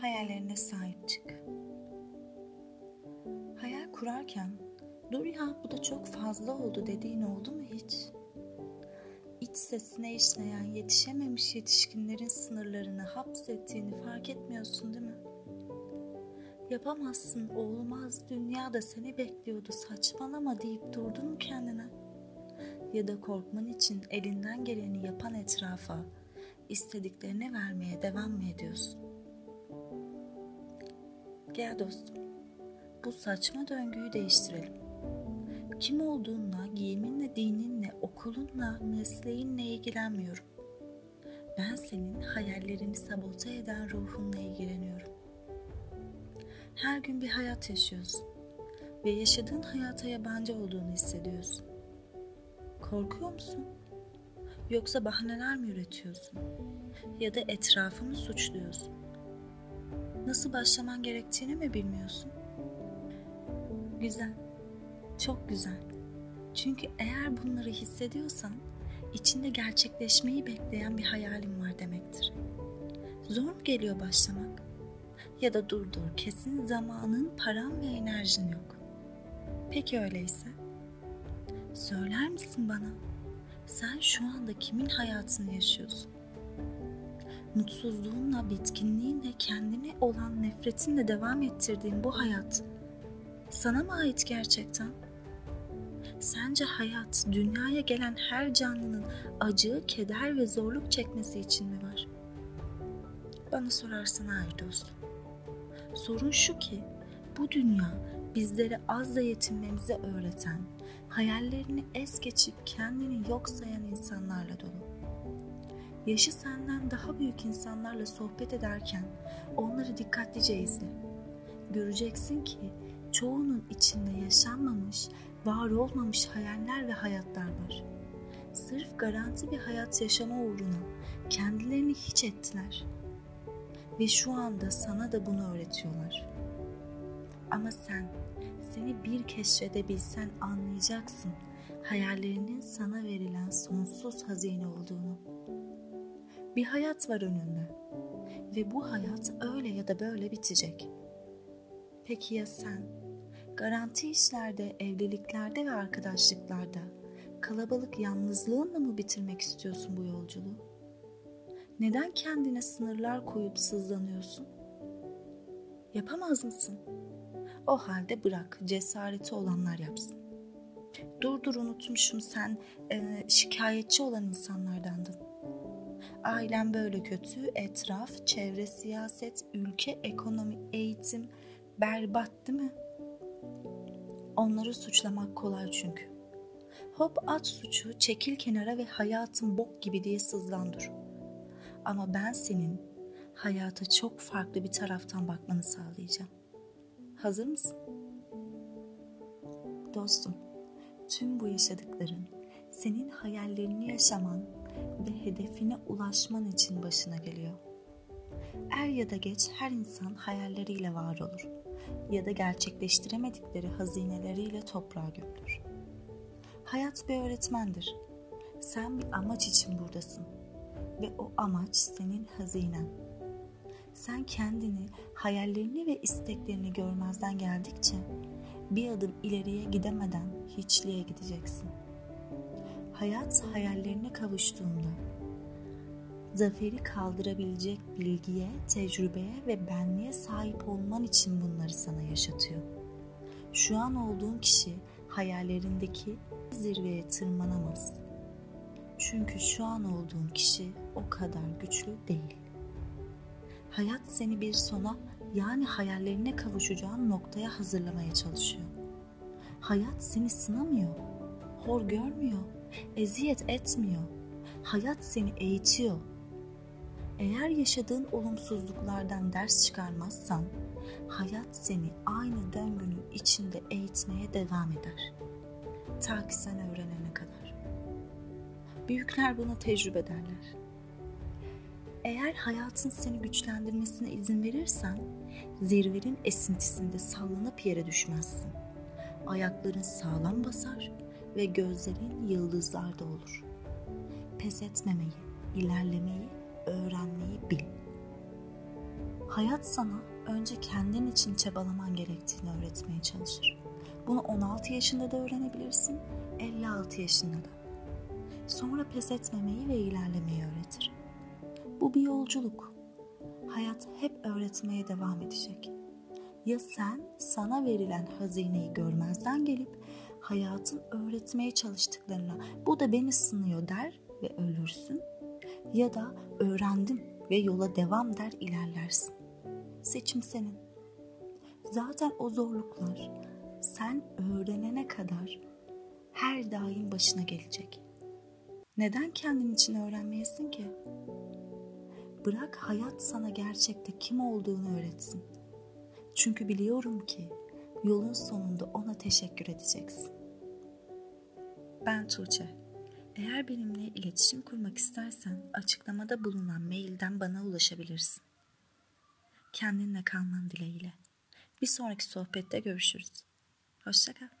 Hayallerine sahip çık. Hayal kurarken dur ya bu da çok fazla oldu dediğin oldu mu hiç? İç sesine işleyen yetişememiş yetişkinlerin sınırlarını hapsettiğini fark etmiyorsun değil mi? Yapamazsın, olmaz, dünya da seni bekliyordu, saçmalama deyip durdun mu kendine? Ya da korkman için elinden geleni yapan etrafa istediklerini vermeye devam mı ediyorsun? Gel dostum, bu saçma döngüyü değiştirelim. Kim olduğunla, giyiminle, dininle, okulunla, mesleğinle ilgilenmiyorum. Ben senin hayallerini sabote eden ruhunla ilgileniyorum. Her gün bir hayat yaşıyorsun ve yaşadığın hayata yabancı olduğunu hissediyorsun. Korkuyor musun? Yoksa bahaneler mi üretiyorsun? Ya da etrafı mı suçluyorsun? Nasıl başlaman gerektiğini mi bilmiyorsun? Güzel. Çok güzel. Çünkü eğer bunları hissediyorsan içinde gerçekleşmeyi bekleyen bir hayalin var demektir. Zor mu geliyor başlamak? Ya da dur dur kesin zamanın, paran ve enerjin yok. Peki öyleyse söyler misin bana? Sen şu anda kimin hayatını yaşıyorsun? Mutsuzluğunla, bitkinliğinle, kendine olan nefretinle devam ettirdiğin bu hayat sana mı ait gerçekten? Sence hayat dünyaya gelen her canlının acı, keder ve zorluk çekmesi için mi var? Bana sorarsan hayır dostum. Sorun şu ki bu dünya bizlere az da yetinmemizi öğreten, hayallerini es geçip kendini yok sayan insanlarla dolu. Yaşı senden daha büyük insanlarla sohbet ederken onları dikkatlice izle. Göreceksin ki çoğunun içinde yaşanmamış, var olmamış hayaller ve hayatlar var. Sırf garanti bir hayat yaşama uğruna kendilerini hiç ettiler. Ve şu anda sana da bunu öğretiyorlar. Ama sen seni bir keşfedebilsen anlayacaksın hayallerinin sana verilen sonsuz hazine olduğunu. Bir hayat var önünde ve bu hayat öyle ya da böyle bitecek. Peki ya sen? Garanti işlerde, evliliklerde ve arkadaşlıklarda kalabalık yalnızlığınla mı bitirmek istiyorsun bu yolculuğu? Neden kendine sınırlar koyup sızlanıyorsun? Yapamaz mısın? O halde bırak, cesareti olanlar yapsın. Dur dur unutmuşum sen e, şikayetçi olan insanlardandın. Ailem böyle kötü, etraf, çevre, siyaset, ülke, ekonomi, eğitim berbat değil mi? Onları suçlamak kolay çünkü. Hop at suçu, çekil kenara ve hayatın bok gibi diye sızlan dur. Ama ben senin hayata çok farklı bir taraftan bakmanı sağlayacağım. Hazır mısın? Dostum, tüm bu yaşadıkların senin hayallerini yaşaman ve hedefine ulaşman için başına geliyor. Er ya da geç her insan hayalleriyle var olur ya da gerçekleştiremedikleri hazineleriyle toprağa gömülür. Hayat bir öğretmendir. Sen bir amaç için buradasın ve o amaç senin hazinen. Sen kendini, hayallerini ve isteklerini görmezden geldikçe bir adım ileriye gidemeden hiçliğe gideceksin. Hayat hayallerine kavuştuğunda zaferi kaldırabilecek bilgiye, tecrübeye ve benliğe sahip olman için bunları sana yaşatıyor. Şu an olduğun kişi hayallerindeki zirveye tırmanamaz. Çünkü şu an olduğun kişi o kadar güçlü değil. Hayat seni bir sona yani hayallerine kavuşacağın noktaya hazırlamaya çalışıyor. Hayat seni sınamıyor, hor görmüyor, eziyet etmiyor. Hayat seni eğitiyor. Eğer yaşadığın olumsuzluklardan ders çıkarmazsan, hayat seni aynı döngünün içinde eğitmeye devam eder. Ta ki sen öğrenene kadar. Büyükler bunu tecrübe ederler. Eğer hayatın seni güçlendirmesine izin verirsen, zirvenin esintisinde sallanıp yere düşmezsin. Ayakların sağlam basar ve gözlerin yıldızlarda olur. Pes etmemeyi, ilerlemeyi, öğrenmeyi bil. Hayat sana önce kendin için çabalaman gerektiğini öğretmeye çalışır. Bunu 16 yaşında da öğrenebilirsin, 56 yaşında da. Sonra pes etmemeyi ve ilerlemeyi öğretir. Bu bir yolculuk. Hayat hep öğretmeye devam edecek. Ya sen sana verilen hazineyi görmezden gelip hayatın öğretmeye çalıştıklarına bu da beni sınıyor der ve ölürsün ya da öğrendim ve yola devam der ilerlersin. Seçim senin. Zaten o zorluklar sen öğrenene kadar her daim başına gelecek. Neden kendin için öğrenmeyesin ki? Bırak hayat sana gerçekte kim olduğunu öğretsin. Çünkü biliyorum ki yolun sonunda ona teşekkür edeceksin. Ben Tuğçe. Eğer benimle iletişim kurmak istersen açıklamada bulunan mailden bana ulaşabilirsin. Kendinle kalman dileğiyle. Bir sonraki sohbette görüşürüz. Hoşçakal.